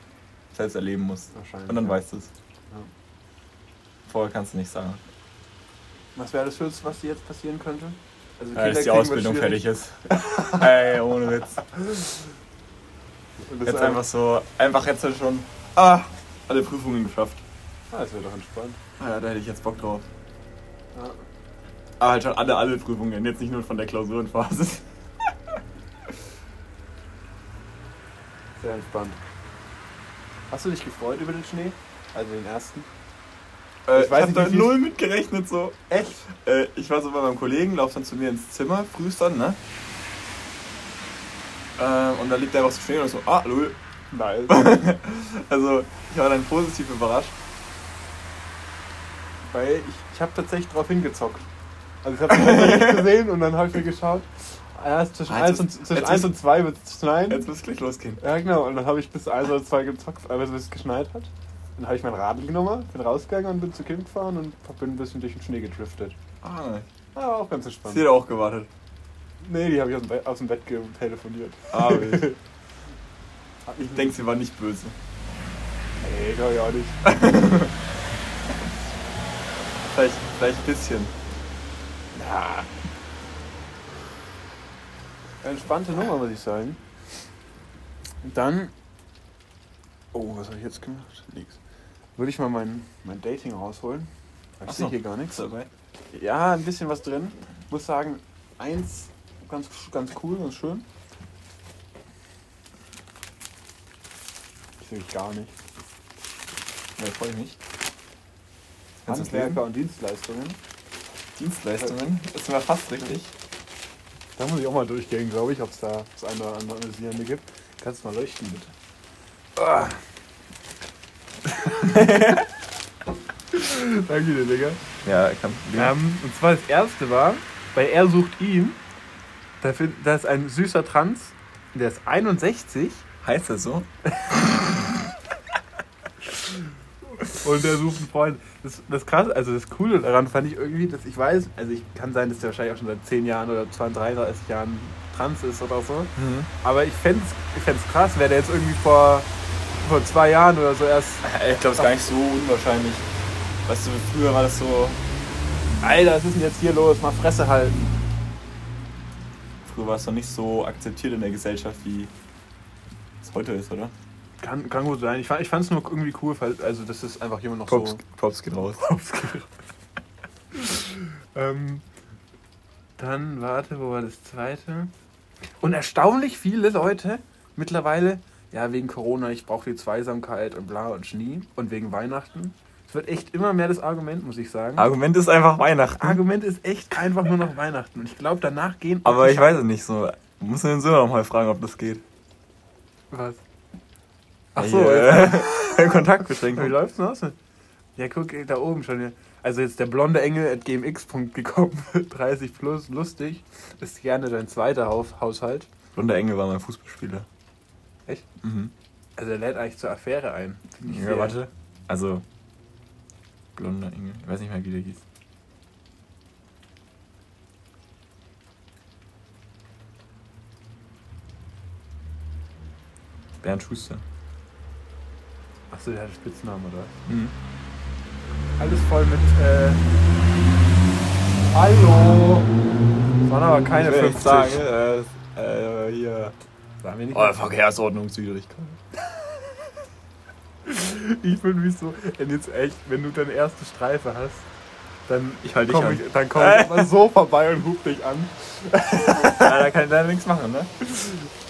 S1: selbst erleben musst.
S2: Wahrscheinlich.
S1: Und dann
S2: ja.
S1: weißt du es. Vorher kannst du nicht sagen.
S2: Was wäre das Schönste, was dir jetzt passieren könnte? Also
S1: Ja, dass die Ausbildung fertig ist. Ey, ohne Witz. Jetzt einfach so, einfach jetzt halt schon, ah, alle Prüfungen geschafft.
S2: Ah, das wäre doch entspannt.
S1: Ah ja, da hätte ich jetzt Bock drauf.
S2: Ja.
S1: Aber halt schon alle, alle Prüfungen, jetzt nicht nur von der Klausurenphase.
S2: Sehr entspannt. Hast du dich gefreut über den Schnee? Also den ersten?
S1: Äh,
S2: Ich
S1: hab
S2: nicht,
S1: da
S2: viel-
S1: null mitgerechnet so.
S2: Echt?
S1: Äh, ich war so bei meinem Kollegen, lauf dann zu mir ins Zimmer, frühst dann, ne? Äh, und da liegt einfach so Schnee und so, ah, lol.
S2: Nice.
S1: Also, ich war dann positiv überrascht.
S2: Weil ich, ich habe tatsächlich drauf hingezockt. Also ich habe es direkt gesehen und dann habe ich mir geschaut, erst zwischen
S1: Ah,
S2: 1
S1: jetzt
S2: und,
S1: ist-
S2: zwischen
S1: jetzt
S2: 1
S1: ist-
S2: und 2 wird es schneien.
S1: Jetzt muss es gleich losgehen.
S2: Ja genau, und dann habe ich bis 1 oder 2 gezockt, bis es geschneit hat. Dann habe ich mein Radl genommen, bin rausgegangen und bin zu Kim gefahren und bin ein bisschen durch den Schnee gedriftet.
S1: Ah,
S2: Ah, war auch ganz entspannt.
S1: jeder auch gewartet.
S2: Nee, die habe ich aus dem, Bett, aus dem Bett telefoniert.
S1: Ah.
S2: Hat
S1: Ich denke, sie war nicht böse.
S2: Nee, glaube ich auch nicht.
S1: Vielleicht, vielleicht ein bisschen.
S2: Ja. Entspannte Nummer, muss ich sagen. Dann. Oh, was habe ich jetzt gemacht? Nix. Würde ich mal mein, mein Dating rausholen. Ich sehe hier gar nichts.
S1: Dabei?
S2: Ja, ein bisschen was drin. Muss sagen, eins ganz, ganz cool, ganz schön. Ich sehe ich gar nicht.
S1: Ja, freue ich mich. Du das
S2: Handwerker und Dienstleistungen.
S1: Dienstleistungen. Das sind wir fast richtig.
S2: Da muss ich auch mal durchgehen, glaube ich, ob es da das eine oder andere Analysierende gibt. Kannst du mal leuchten, bitte. Ah. Danke dir, Digga.
S1: Ja, kann
S2: Ähm, und zwar das erste war, bei Er sucht ihn, da, find, da ist ein süßer Trans, der ist 61
S1: Heißt das so?
S2: und der sucht einen Freund. Das, das krass, also das Coole daran fand ich irgendwie, dass ich weiß, also ich kann sein, dass der wahrscheinlich auch schon seit 10 Jahren oder 32, 33 Jahren trans ist oder so.
S1: Mhm.
S2: Aber ich fände es ich fänd's krass, wäre der jetzt irgendwie vor, vor zwei Jahren oder so erst.
S1: Ich glaube, es ist gar nicht so unwahrscheinlich. Weißt du, früher war das so.
S2: Alter, was ist denn jetzt hier los? Mal Fresse halten.
S1: Früher war es noch nicht so akzeptiert in der Gesellschaft, wie es heute ist, oder?
S2: Kann, kann gut sein. Ich, fand- es nur irgendwie cool, weil, also das ist einfach jemand noch
S1: Props,
S2: so.
S1: Props geht raus.
S2: ähm, dann, warte, wo war das zweite? Und erstaunlich viele Leute mittlerweile, ja, wegen Corona, ich brauche die Zweisamkeit und bla und Schnee und wegen Weihnachten. Es wird echt immer mehr das Argument, muss ich sagen.
S1: Argument ist einfach Weihnachten.
S2: Argument ist echt einfach nur noch Weihnachten. Und ich glaube, danach gehen.
S1: Aber ich weiß es nicht so. Muss den Söhne noch mal fragen, ob das geht.
S2: Was? Ach so,
S1: so,
S2: jetzt-
S1: Kontaktbeschränkung.
S2: Wie läuft's denn aus? Ja, guck, da oben schon. ja. Also jetzt der blonde Engel at gmx.gekommen, 30 plus, lustig. Ist gerne dein zweiter Haus Haushalt.
S1: Blonder Engel war mein Fußballspieler.
S2: Echt?
S1: Mhm.
S2: Also er lädt eigentlich zur Affäre ein.
S1: Ja, warte. Also, blonder Engel. Ich weiß nicht mehr, wie der hieß. Bernd Schuster.
S2: Achso, der hat einen Spitznamen, oder?
S1: Mhm.
S2: Alles voll mit, äh... Hallo! Das waren aber keine
S1: Ich will
S2: 50.
S1: nicht sagen, äh, äh, hier.
S2: Sagen wir nicht.
S1: Oh, Verkehrsordnungswidrigkeit.
S2: Ich fühle mich so, wenn jetzt echt, wenn du deine erste Streife hast, dann
S1: Ich dich
S2: komm ich, dann komm ich mal so vorbei und hub dich an.
S1: Ja, da kann ich leider nichts machen, ne?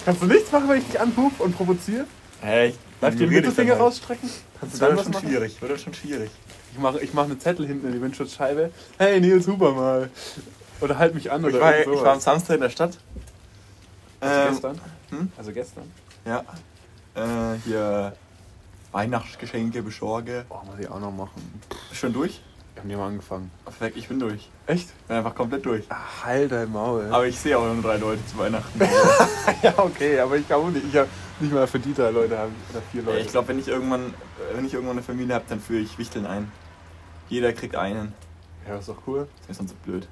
S2: Kannst du nichts machen, wenn ich dich anhub und provoziere?
S1: Hey, ich
S2: Darf ich den Mittelfinger
S1: halt.
S2: rausstrecken? Kannst
S1: Das
S2: du dann
S1: wird schon
S2: machen?
S1: schwierig, wird schon schwierig.
S2: Ich mache ich mach einen Zettel hinten in die Windschutzscheibe. Hey Nils, huber mal. Oder halt mich an
S1: Ich
S2: oder
S1: war, ich war am. Samstag in der Stadt. Ähm,
S2: gestern?
S1: Hm?
S2: Also gestern?
S1: Ja. Äh, hier Weihnachtsgeschenke besorge.
S2: Oh, muss ich auch noch machen.
S1: Schon durch?
S2: Wir haben die mal angefangen.
S1: Perfekt, ich bin durch.
S2: Echt?
S1: Bin einfach komplett durch.
S2: Ach, halt dein Maul.
S1: Aber ich sehe auch nur drei Leute zu Weihnachten.
S2: ja, okay, aber ich glaube nicht. Ich habe nicht mal für die drei Leute haben oder vier
S1: Ja,
S2: Leute.
S1: ich glaube, wenn ich irgendwann, wenn ich irgendwann eine Familie habe, dann führe ich Wichteln ein. Jeder kriegt einen.
S2: ja, ist doch cool.
S1: Das ist sonst so blöd.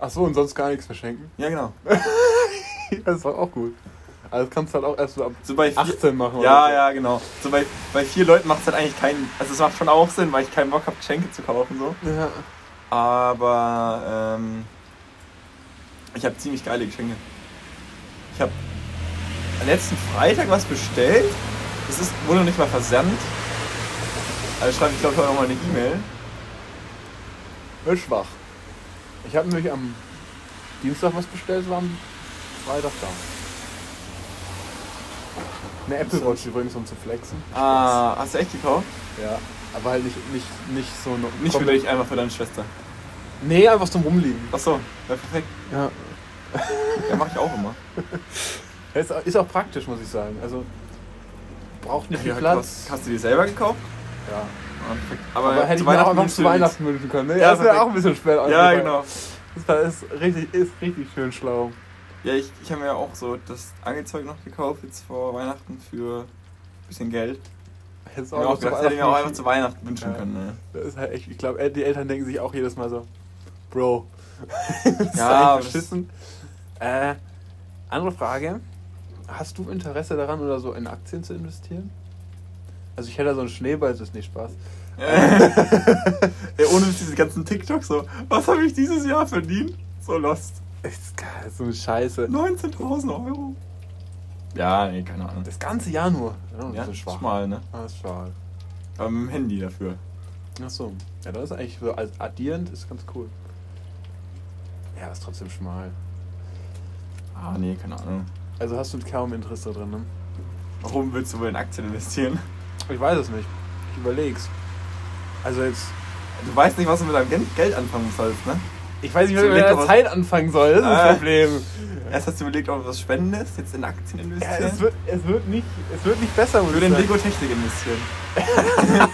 S2: Ach so, und sonst gar nichts verschenken?
S1: Ja, genau.
S2: das ist doch auch gut. Also das kannst du halt auch erst so ab
S1: So bei vier,
S2: 18 machen.
S1: Ja,
S2: oder so.
S1: ja, genau. So bei, bei vier Leuten macht es halt eigentlich keinen. Also es macht schon auch Sinn, weil ich keinen Bock habe, Geschenke zu kaufen so.
S2: ja.
S1: Aber ähm, ich habe ziemlich geile Geschenke. Ich habe letzten Freitag was bestellt. Das ist, wurde noch nicht mal versandt. Also schreibe ich glaube ich heute noch mal eine E-Mail.
S2: Wird schwach. Ich habe nämlich am Dienstag was bestellt, war am Freitag da. Eine Apple Watch übrigens, um zu flexen.
S1: Ah, hast du echt gekauft?
S2: Ja. Aber halt nicht, nicht, nicht so...
S1: Nicht für dich, einmal für deine Schwester.
S2: Nee, einfach zum Rumliegen.
S1: Achso, ja, perfekt.
S2: Ja.
S1: Ja, mache ich auch immer.
S2: Ist, ist auch praktisch, muss ich sagen. Also, braucht nicht viel
S1: Ja,
S2: Platz.
S1: hast, hast du die selber gekauft?
S2: Ja.
S1: Ah.
S2: Aber,
S1: Aber,
S2: hätte ich mir auch einfach
S1: nimmst
S2: zu Weihnachten wünschen können. Ne?
S1: Ja,
S2: das wäre
S1: perfekt.
S2: auch ein bisschen spät.
S1: Ja, genau.
S2: Das ist richtig, ist richtig schön schlau.
S1: Ja, ich, ich habe mir ja auch so das Angelzeug noch gekauft jetzt vor Weihnachten für ein bisschen Geld.
S2: Hättest
S1: auch gedacht, das hätte ich mir auch einfach zu Weihnachten wünschen
S2: Ja.
S1: können. Ne?
S2: Das ist halt echt, ich glaube, die Eltern denken sich auch jedes Mal so, Bro, das ist
S1: Ja, das-
S2: beschissen. Äh, andere Frage, hast du Interesse daran oder so in Aktien zu investieren? Also ich hätte da so einen Schneeball, das ist nicht Spaß.
S1: Ey, ohne diese ganzen TikToks so, was habe ich dieses Jahr verdient? So lost.
S2: Ist geil, so eine Scheiße.
S1: 19.000 Euro. Ja, nee, keine Ahnung.
S2: Das ganze Jahr nur. Ja, das ist schwach.
S1: schmal, ne?
S2: Ah, das ist schade.
S1: Aber mit dem Handy dafür.
S2: Ach so. Ja, das ist eigentlich so als addierend ist ganz cool. Ja, ist trotzdem schmal.
S1: Ah, nee, keine Ahnung.
S2: Also hast du kaum Interesse drin, ne?
S1: Warum willst du wohl in Aktien investieren?
S2: Ich weiß es nicht. Ich überleg's. Also jetzt.
S1: Du weißt nicht, was du mit deinem Geld anfangen sollst, ne?
S2: Ich weiß nicht, wie ich mit der Zeit anfangen soll. Das ist das
S1: Ah.
S2: Problem.
S1: Erst hast du überlegt, ob du was Spendendes, jetzt in Aktien
S2: Ja,
S1: investieren.
S2: es, wird, es, wird nicht, es wird nicht besser,
S1: ich würde in. Lego-Technik investieren.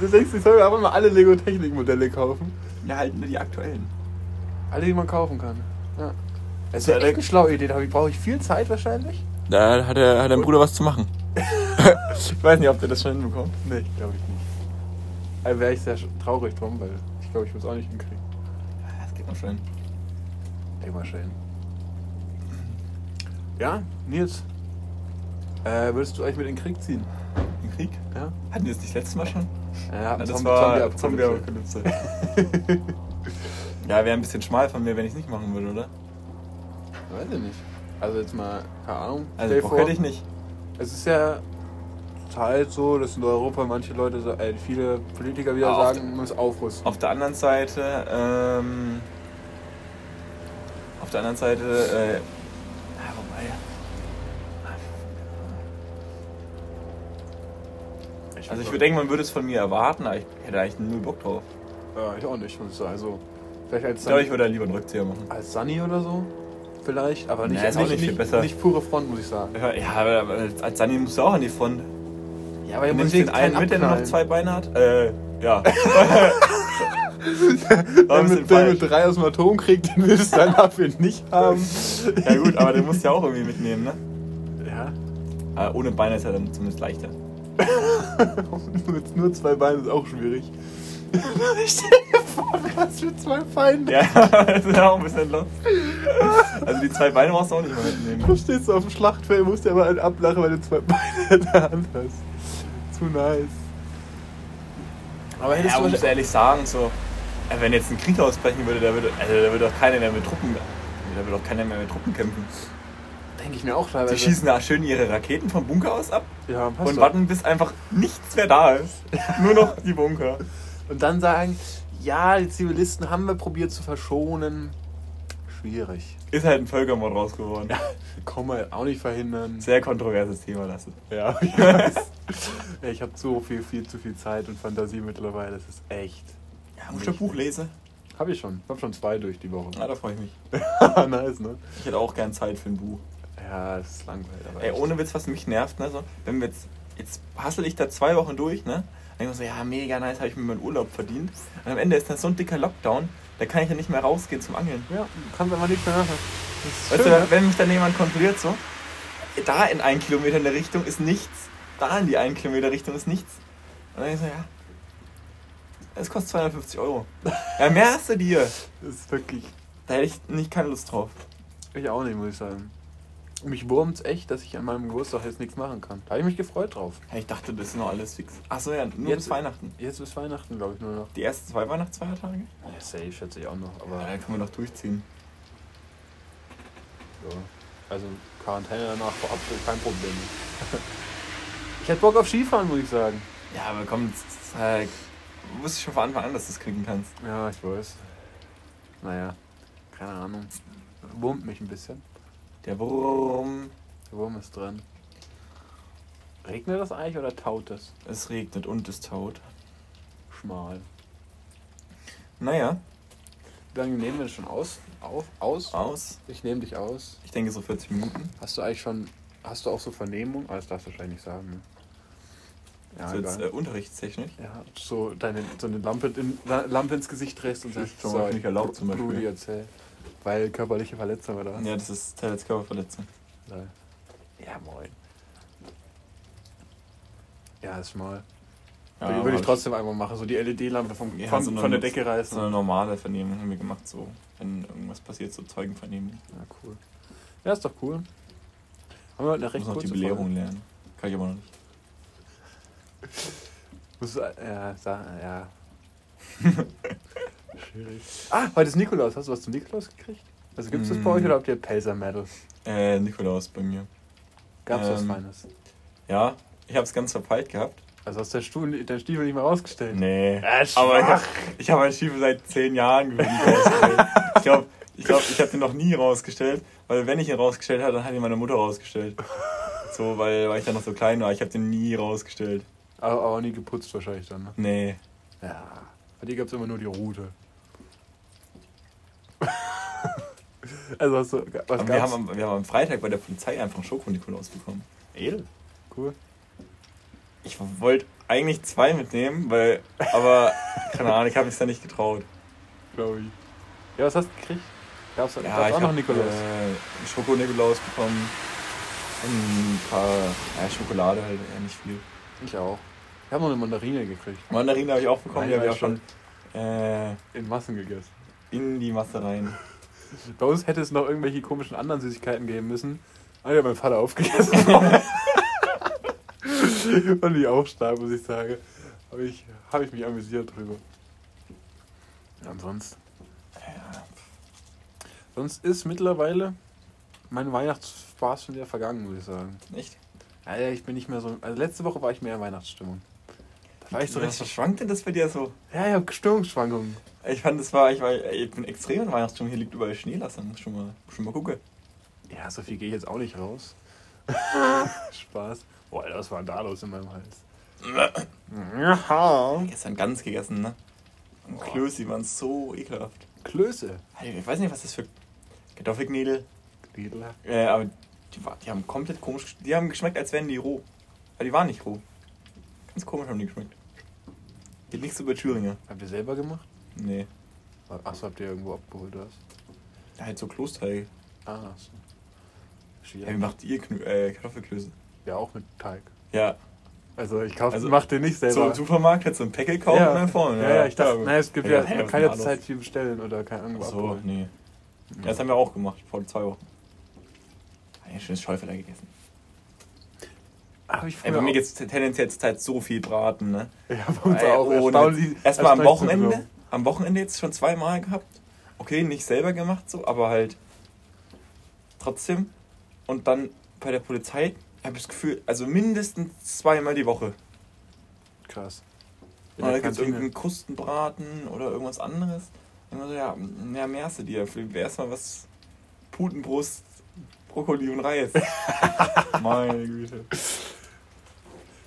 S2: Du denkst, ich soll mir einfach mal alle Lego-Technik-Modelle kaufen.
S1: Ja, halt nur die aktuellen.
S2: Alle, die man kaufen kann. Ja. Das ist
S1: Ja,
S2: ja echt eine schlaue Idee. Da brauche ich viel Zeit wahrscheinlich.
S1: Da hat, er, hat dein Bruder was zu machen. ich weiß nicht, ob der das schon hinbekommt.
S2: Nee, glaube ich nicht. Also wäre ich sehr traurig drum, weil ich glaube, ich würde es auch nicht hinkriegen.
S1: Noch schön.
S2: Immer schön. Ja, Nils. Äh, würdest du eigentlich mit in den Krieg ziehen?
S1: Den Krieg?
S2: Ja?
S1: Hatten wir das nicht letztes Mal schon?
S2: Ja,
S1: Ja, das
S2: Zombie-
S1: war
S2: Zombie-Apokalypse.
S1: Ja, wäre ein bisschen schmal von mir, wenn ich es nicht machen würde, oder?
S2: Weiß ich nicht. Also jetzt mal, keine Ahnung.
S1: Also Bock hätte ich nicht.
S2: Es ist ja halt so, dass in Europa manche Leute, äh, viele Politiker wieder
S1: auf
S2: sagen, man muss aufrüsten.
S1: Auf der anderen Seite, ähm, auf der anderen Seite, äh, ja, wobei, also ich würde denken, man würde es von mir erwarten, aber ich hätte eigentlich null Bock drauf.
S2: Ja, ich auch nicht, muss ich sagen. Also, vielleicht als
S1: Ich glaube, ich
S2: Sunny,
S1: würde lieber einen Rückzieher machen.
S2: als Sunny oder so. Vielleicht, aber nicht,
S1: Nee, ist auch
S2: nicht,
S1: nicht viel
S2: nicht,
S1: besser.
S2: nicht pure Front, muss ich sagen.
S1: Ja, aber als Sani musst du auch an die Front.
S2: Ja, aber
S1: Du nimmst den einen mit, der noch zwei Beine hat? Äh, ja. Ist
S2: mit, der mit drei aus dem Atomkrieg, den willst du dann dafür nicht haben.
S1: Ja gut, aber den musst du ja auch irgendwie mitnehmen, ne?
S2: Ja.
S1: Aber ohne Beine ist er dann zumindest leichter.
S2: Mit nur zwei Beinen ist auch schwierig. Stell dir vor, du hast mit zwei Beinen.
S1: Ja, das ist ja auch ein bisschen los. Also die zwei Beine brauchst du auch nicht mehr
S2: Du
S1: mitnehmen.
S2: stehst auf dem Schlachtfeld, musst dir aber einen ablachen, weil du zwei Beine in der Hand hast. Zu nice. Aber hättest
S1: Ja,
S2: du
S1: muss ehrlich sagen, so, äh, wenn jetzt ein Krieg ausbrechen würde, da würde, also, da würde auch keiner mehr mit Truppen, da würde auch keiner mehr mit Truppen kämpfen.
S2: Denke ich mir auch teilweise.
S1: Die schießen da schön ihre Raketen vom Bunker aus ab
S2: Ja,
S1: und
S2: doch.
S1: warten, bis einfach nichts mehr da ist. Nur noch die Bunker.
S2: Und dann sagen, ja, die Zivilisten haben wir probiert zu verschonen. Schwierig.
S1: Ist halt ein Völkermord raus geworden.
S2: Kann man auch nicht verhindern.
S1: Sehr kontroverses Thema, das ist.
S2: Ja, ich weiß. Ja, ich habe so viel, viel zu viel Zeit und Fantasie mittlerweile. Das ist echt.
S1: Ja, muss ich ein Buch lesen?
S2: Habe ich schon. Ich habe schon zwei durch die Woche.
S1: Na, da freue ich mich.
S2: nice, ne?
S1: Ich hätte auch gern Zeit für ein Buch.
S2: Ja, das ist langweilig.
S1: Ey, ohne Witz, was mich nervt, ne? So, wenn wir jetzt, jetzt hassel ich da zwei Wochen durch, ne? Dann denke ich mir so, ja, mega nice, habe ich mir meinen Urlaub verdient. Und am Ende ist dann so ein dicker Lockdown, da kann ich ja nicht mehr rausgehen zum Angeln.
S2: Ja, kannst einfach nicht mehr machen.
S1: Weißt
S2: schön,
S1: du,
S2: ne?
S1: wenn mich dann jemand kontrolliert, so, da in einen Kilometer in der Richtung ist nichts, da in die einen Kilometer Richtung ist nichts. Und dann ich so, ja, es kostet 250 Euro. Ja, mehr hast du dir.
S2: Das ist wirklich.
S1: Da hätte ich nicht keine Lust drauf.
S2: Ich auch nicht, muss ich sagen. Mich wurmt's echt, dass ich an meinem Geburtstag jetzt nichts machen kann. Da habe ich mich gefreut drauf.
S1: Ja, ich dachte, das ist noch alles fix. Achso, ja, nur
S2: Jetzt-
S1: bis Weihnachten.
S2: Jetzt ist Weihnachten, glaube ich, nur noch.
S1: Die ersten zwei Weihnachtsfeiertage?
S2: Ja, safe schätze ich auch noch.
S1: Ja,
S2: Aber
S1: da können wir noch durchziehen.
S2: ja. Also Quarantäne danach vorab kein Problem. Ich hätte Bock auf Skifahren, muss ich sagen.
S1: Ja, aber komm, das halt, wusste ich schon von Anfang an, dass du es kriegen kannst.
S2: Ja, ich weiß. Naja, keine Ahnung. Wurmt mich ein bisschen.
S1: Der Wurm,
S2: Der Wurm ist dran. Regnet das eigentlich oder taut das?
S1: es regnet und es taut.
S2: Schmal.
S1: Naja,
S2: Wie lange nehmen wir das schon aus? Auf? Aus?
S1: aus.
S2: Ich nehme dich aus.
S1: Ich denke so 40 Minuten.
S2: Hast du eigentlich schon. Hast du auch so Vernehmung? Das darfst du wahrscheinlich nicht sagen, ne? Ja,
S1: so jetzt äh, unterrichtstechnisch.
S2: Ja, so deine so eine Lampe, in, Lampe ins Gesicht drehst und
S1: Das
S2: sagst,
S1: ist schon mal nicht erlaubt zum Beispiel.
S2: Brudi, erzähl. Weil körperliche Verletzung oder was?
S1: Ja, das ist Teil als Körperverletzung.
S2: Ja, moin. Ja, ist mal.
S1: Ja,
S2: würde ich trotzdem einmal machen, so die LED-Lampe vom,
S1: Ja,
S2: von,
S1: so eine-
S2: von der Decke reißen.
S1: So eine normale Vernehmung haben wir gemacht, so, wenn irgendwas passiert, so Zeugenvernehmung.
S2: Ja, cool. Ja, ist doch cool. Haben wir heute eine
S1: Ich
S2: recht
S1: muss noch die Belehrung
S2: Folge.
S1: lernen. Kann ich aber noch nicht.
S2: Muss, äh, ja, sa- ja. Schwierig. Ah, heute ist Nikolaus. Hast du was zum Nikolaus gekriegt? Also gibt es das bei
S1: Mm.
S2: euch oder habt ihr Pelzer-Medal?
S1: Äh, Nikolaus bei mir.
S2: Gab es was
S1: Ähm,
S2: Feines?
S1: Ja, ich habe es ganz verpeilt gehabt.
S2: Also hast du den Stuhl, deinen Stiefel nicht mehr rausgestellt?
S1: Nee.
S2: Äh,
S1: aber ich habe ich hab meinen Stiefel seit zehn Jahren rausgestellt. Ich glaube, ich, glaub, ich habe den noch nie rausgestellt, weil wenn ich ihn rausgestellt habe, dann hat ihn meine Mutter rausgestellt. So, weil, weil ich dann noch so klein war. Ich habe den nie rausgestellt.
S2: Aber, aber nie geputzt wahrscheinlich dann, ne?
S1: Nee.
S2: Ja. Bei dir gab es immer nur die Route. Also hast du. Was
S1: Aber wir
S2: gab's?
S1: haben, am, wir haben am Freitag bei der Polizei einfach einen Schoko-Nikolaus bekommen.
S2: Edel. Cool.
S1: Ich wollte eigentlich zwei mitnehmen, weil, aber keine Ahnung, ich habe mich da nicht getraut.
S2: Glaube ich. Ja, was hast du gekriegt? Gab's,
S1: Ja,
S2: gab's
S1: ich
S2: auch noch
S1: hab,
S2: Nikolaus?
S1: Äh, einen Schoko-Nikolaus bekommen. Und ein paar, ja, Schokolade halt, eher nicht viel.
S2: Ich auch. Ich habe noch eine Mandarine gekriegt.
S1: Mandarine habe ich auch bekommen, die
S2: Nein,
S1: habe ich auch schon äh,
S2: In Massen gegessen.
S1: in die Masse rein.
S2: Bei uns hätte es noch irgendwelche komischen anderen Süßigkeiten geben müssen. Ah ja, mein Vater aufgegessen. Und die auch stark, muss ich sagen. Habe ich, hab ich mich amüsiert drüber. Ansonsten.
S1: Ja,
S2: Sonst ist mittlerweile mein Weihnachtsspaß schon wieder vergangen, muss ich sagen.
S1: echt?
S2: Alter, ich bin nicht mehr so. Also letzte Woche war ich mehr in Weihnachtsstimmung. Da war ich so
S1: Was
S2: richtig.
S1: schwankt denn das bei dir so?
S2: Ja, ich habe Stimmungsschwankungen.
S1: Ich fand, das war, ich, war, ich bin extrem in Weihnachtsstimmung. Hier liegt überall Schnee, lass dann schon mal, schon mal gucken.
S2: Ja, so viel gehe ich jetzt auch nicht raus. Spaß. Boah, Alter, was war denn da los in meinem Hals? Ja.
S1: Gestern ganz gegessen, ne? Und
S2: Boah.
S1: Klöße, die waren so ekelhaft.
S2: Klöße.
S1: Ich weiß nicht, was das für Kartoffelknädel,
S2: Riedler.
S1: äh, aber die, war, die haben komplett komisch, die haben geschmeckt, als wären die roh. Aber die waren nicht roh. Ganz komisch haben die geschmeckt. Geht nicht so bei Thüringer.
S2: Habt ihr selber gemacht?
S1: Nee.
S2: Achso, habt ihr irgendwo abgeholt oder was?
S1: Halt so Klosteige.
S2: Ah, so.
S1: Ja, wie macht ihr Knö äh, Kartoffelklöße?
S2: Ja, auch mit Teig.
S1: Ja.
S2: Also ich kaufe,
S1: Also,
S2: mach den nicht
S1: So
S2: selber.
S1: im Supermarkt hättest du ein Päckel kaufen
S2: ja.
S1: und dann vorne.
S2: Ja, ja, ich dachte,
S1: ja.
S2: nein, es gibt
S1: Ja,
S2: ja, man kann
S1: ist
S2: jetzt Zeit viel bestellen oder kann irgendwo
S1: so,
S2: abholen.
S1: nee. Ja, das haben wir auch gemacht, vor zwei Wochen. Ein schönes Schäufelei gegessen.
S2: Hab ich
S1: Ey,
S2: früher
S1: bei mir gibt es tendenziell zur Zeit so viel Braten, ne?
S2: Ja, bei uns
S1: Ey,
S2: auch.
S1: ohne. Erstmal am Wochenende. Am Wochenende jetzt schon zweimal gehabt. Okay, nicht selber gemacht so, aber halt trotzdem. Und dann bei der Polizei habe ich das Gefühl, also mindestens zweimal die Woche.
S2: Krass.
S1: Und da gibt es irgendeinen Krustenbraten oder irgendwas anderes. Immer so, ja, mehr merkst du dir. Erstmal was Putenbrust, Brokkoli und Reis. Meine Güte.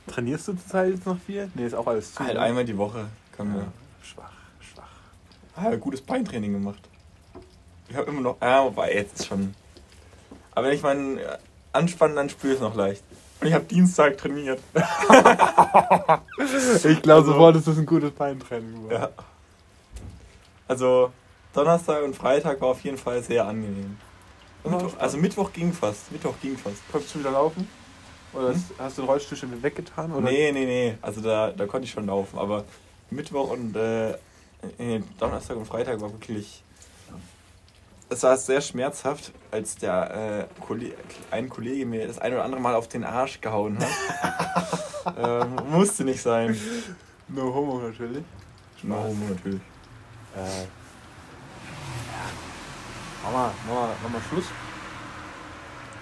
S2: Trainierst du zurzeit jetzt noch viel? Nee, ist auch alles zu.
S1: Halt
S2: ne?
S1: einmal die Woche können wir.
S2: Ja, schwach, schwach.
S1: Ah, gutes Beintraining gemacht. Ich habe immer noch. Ah, wobei jetzt ist schon. Aber wenn ich meinen anspannen, dann spüre ich es noch leicht. Und ich habe Dienstag trainiert.
S2: Ich glaube
S1: Also-
S2: sofort, ist das ein gutes Beintraining.
S1: Ja. Also Donnerstag und Freitag war auf jeden Fall sehr angenehm. Mittwoch, also Mittwoch ging fast. Mittwoch ging fast.
S2: Konntest du wieder laufen? Oder
S1: Hm?
S2: hast, du den Rollstuhl schon weggetan? Oder?
S1: Nee, nee, nee. Also da, da konnte ich schon laufen. Aber Mittwoch und äh, nee, Donnerstag und Freitag war wirklich. Es war sehr schmerzhaft, als der äh, Kollege, ein Kollege mir das ein oder andere Mal auf den Arsch gehauen hat. ähm, musste nicht sein.
S2: No homo natürlich.
S1: No homo natürlich.
S2: Äh, ja. Mal, mach mal Schluss.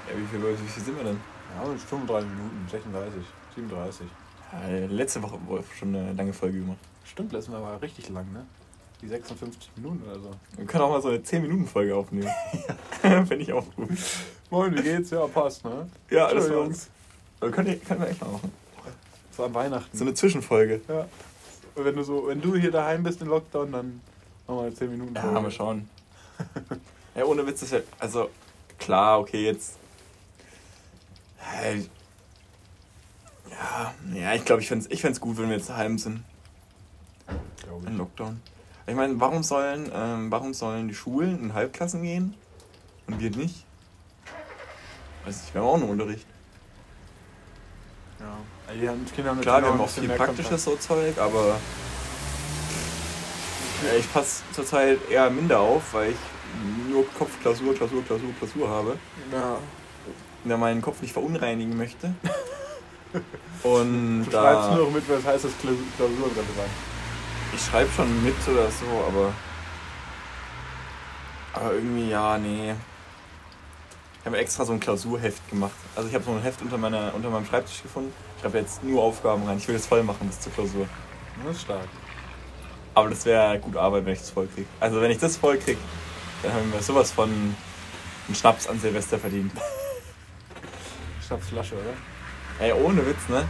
S1: Ja, wie viel, wie viel sind wir denn?
S2: Ja, jetzt 35 Minuten, 36, 37.
S1: Ja, letzte Woche schon eine lange Folge gemacht.
S2: Stimmt, letztes Mal war richtig lang, ne? Die 56 Minuten oder so.
S1: Wir können auch mal so eine 10-Minuten-Folge aufnehmen. Finde ich auch gut.
S2: Moin, wie geht's? Ja, passt, ne?
S1: Ja, das war's.
S2: Jungs.
S1: Aber Können wir, können wir echt mal machen.
S2: So an Weihnachten.
S1: So eine Zwischenfolge.
S2: ja. Und wenn du so, wenn du hier daheim bist in Lockdown, dann machen wir eine 10 Minuten.
S1: Ja,
S2: Folge.
S1: mal schauen. ja, ohne Witz ist ja. Also, klar, okay, jetzt. Hey, ja, ja, ich glaube, ich fände es ich gut, wenn wir jetzt daheim sind.
S2: Glaub
S1: Im
S2: ich.
S1: Lockdown. Ich meine, warum sollen, ähm, warum sollen die Schulen in Halbklassen gehen und wir nicht? Weiß nicht, wir haben auch einen Unterricht.
S2: Ja. Also die haben, die Kinder haben
S1: Klar, wir haben
S2: ein
S1: auch viel praktisches so Zeug, aber ich passe zurzeit eher minder auf, weil ich nur Kopf, Klausur, Klausur, Klausur, Klausur habe.
S2: Ja.
S1: Ja meinen Kopf nicht verunreinigen möchte. Und
S2: Du schreibst
S1: da,
S2: nur mit, was heißt das Klausur relevant.
S1: ich schreibe schon mit oder so, aber aber irgendwie ja, nee. Ich habe extra so ein Klausurheft gemacht. Also ich habe so ein Heft unter meiner unter meinem Schreibtisch gefunden. Ich habe jetzt nur Aufgaben rein. Ich will das voll machen bis zur Klausur.
S2: Das ist stark.
S1: Aber das wäre gut Arbeit, wenn ich das voll krieg. Also wenn ich das voll krieg, dann haben wir sowas von einen Schnaps an Silvester verdient.
S2: Schnapsflasche, oder?
S1: Ey, ohne Witz, ne?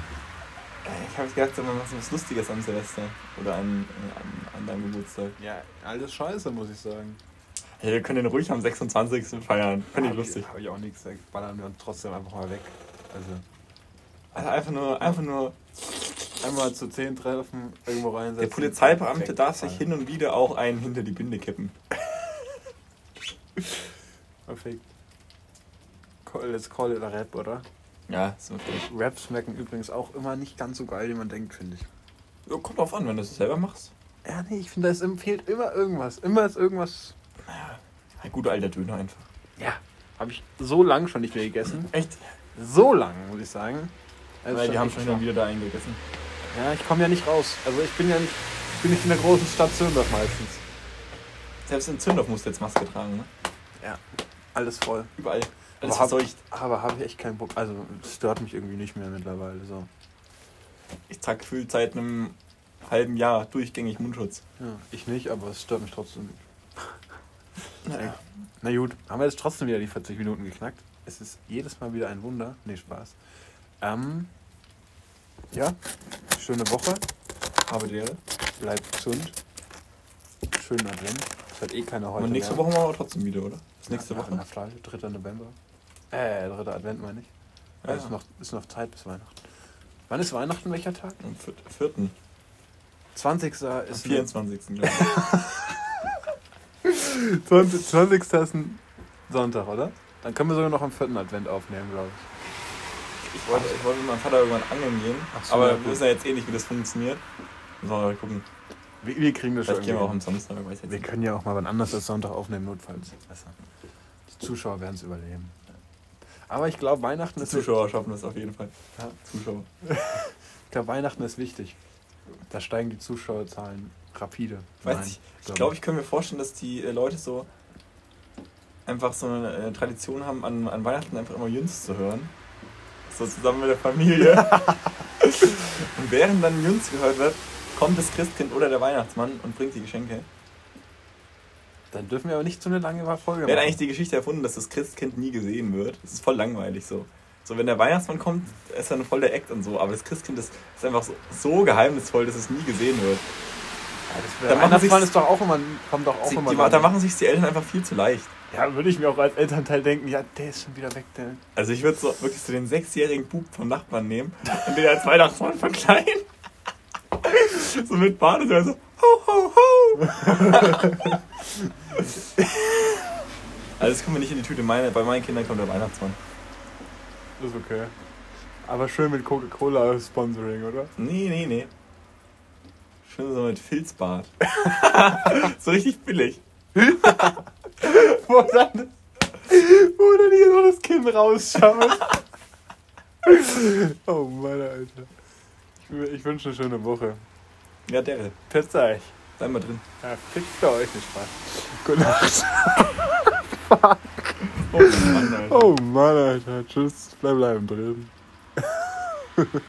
S1: Ich habe gedacht, wir machen was Lustiges am Silvester. Oder an, an, an deinem Geburtstag.
S2: Ja, alles scheiße, muss ich sagen.
S1: Ey, wir können den ruhig am 26. feiern. Finde ich
S2: Hab
S1: lustig.
S2: Habe ich auch nichts, da ballern wir uns trotzdem einfach mal weg. Also
S1: Also einfach nur, einfach nur.
S2: einmal zu 10 treffen, irgendwo reinsetzen.
S1: Der Polizeibeamte darf sich hin und wieder auch einen hinter die Binde kippen.
S2: Perfekt. Call, let's call it a rap, oder?
S1: Ja, so wirklich.
S2: Raps schmecken übrigens auch immer nicht ganz so geil, wie man denkt, finde ich.
S1: Ja, kommt drauf an, wenn du es selber machst.
S2: Ja, nee, ich finde, es fehlt immer irgendwas. Immer ist irgendwas.
S1: Ein guter alter Döner einfach.
S2: Ja. Habe ich so lange schon nicht mehr gegessen.
S1: Echt?
S2: So lang, muss ich sagen. Also
S1: Weil die haben schon wieder da eingegessen.
S2: Ja, ich komme ja nicht raus. Also ich bin ja nicht, ich bin nicht in der großen Stadt Zürndorf meistens.
S1: Selbst in Zündorf musst du jetzt Maske tragen, ne?
S2: Ja. Alles voll.
S1: Überall. Alles
S2: Aber hab-
S1: verseucht.
S2: Aber habe ich echt keinen Bock. Also es stört mich irgendwie nicht mehr mittlerweile so.
S1: Ich trage gefühlt seit einem halben Jahr durchgängig Mundschutz.
S2: Ja, ich nicht, aber es stört mich trotzdem.
S1: Naja.
S2: Na gut, haben wir jetzt trotzdem wieder die 40 Minuten geknackt. Es ist jedes Mal wieder ein Wunder. Nee, Spaß. Ähm, ja, schöne Woche.
S1: Habe die
S2: Bleibt gesund. Schönen Advent. Es hat eh keiner heute
S1: Und nächste
S2: mehr.
S1: Woche machen wir trotzdem wieder, oder? Ist nächste
S2: Ja,
S1: Woche?
S2: Na, Fleisch, 3. November. Äh, 3. Advent meine ich.
S1: Ja.
S2: Ja. Ist, noch, ist noch Zeit bis Weihnachten. Wann ist Weihnachten? Welcher Tag?
S1: Am vier- vierten.
S2: 20. ist
S1: Am
S2: eine-
S1: 24. glaube ich.
S2: 20. 20. ist ein Sonntag, oder? Dann können wir sogar noch am vierten Advent aufnehmen, glaube ich.
S1: Ich wollte, ich wollte mit meinem Vater irgendwann angeln gehen,
S2: so,
S1: aber
S2: ja,
S1: wir wissen ja jetzt eh nicht, wie das funktioniert. Müssen wir mal gucken.
S2: Wir, wir kriegen das schon.
S1: Vielleicht gehen wir auch am Samstag, weiß jetzt
S2: wir
S1: nicht.
S2: können ja auch mal wann anders als Sonntag aufnehmen, notfalls.
S1: Besser.
S2: Die Zuschauer werden es überleben. Aber ich glaube, Weihnachten
S1: Die
S2: ist
S1: Zuschauer schaffen das auf jeden Fall.
S2: Ja.
S1: Zuschauer.
S2: Ich glaube, Weihnachten ist wichtig. Da steigen die Zuschauerzahlen rapide.
S1: Ich weiß
S2: Nein,
S1: nicht. Ich glaube, ich kann mir vorstellen, dass die äh, Leute so einfach so eine äh, Tradition haben, an, an Weihnachten einfach immer Jüns zu hören. So zusammen mit der Familie. und während dann Jüns gehört wird, kommt das Christkind oder der Weihnachtsmann und bringt die Geschenke.
S2: Dann dürfen wir aber nicht so eine lange Folge
S1: Wer hat eigentlich die Geschichte erfunden, dass das Christkind nie gesehen wird? Das ist voll langweilig so. So, wenn der Weihnachtsmann kommt, ist dann voll der Act und so. Aber das Christkind ist, ist einfach so, so geheimnisvoll, dass es nie gesehen wird.
S2: Der
S1: Da machen
S2: Weihnachtsmann ist doch auch immer, kommt doch auch
S1: Sie,
S2: immer
S1: die, da machen sich die Eltern einfach viel zu leicht.
S2: Ja, würde ich mir auch als Elternteil denken, ja, der ist schon wieder weg, der.
S1: Also ich würde so wirklich so den sechsjährigen Bub vom Nachbarn nehmen und den als Weihnachtsmann verkleiden. so mit so, so ho ho ho. also das kommt mir nicht in die Tüte. Meine, bei meinen Kindern kommt der Weihnachtsmann.
S2: Das ist okay. Aber schön mit Coca-Cola-Sponsoring, oder?
S1: Nee, nee, nee. Schön so mit Filzbart. so richtig billig.
S2: Wo dann, wo dann hier so das Kind rausschammelt. oh Mann, Alter. Ich, ich wünsche eine schöne Woche.
S1: Ja, der.
S2: Pizza euch.
S1: Bleib mal drin.
S2: Ja, fickt bei euch nicht Spaß. Gute Nacht.
S1: Oh Mann, Alter.
S2: Oh Mann, Alter. Tschüss. Bleib bleiben drin.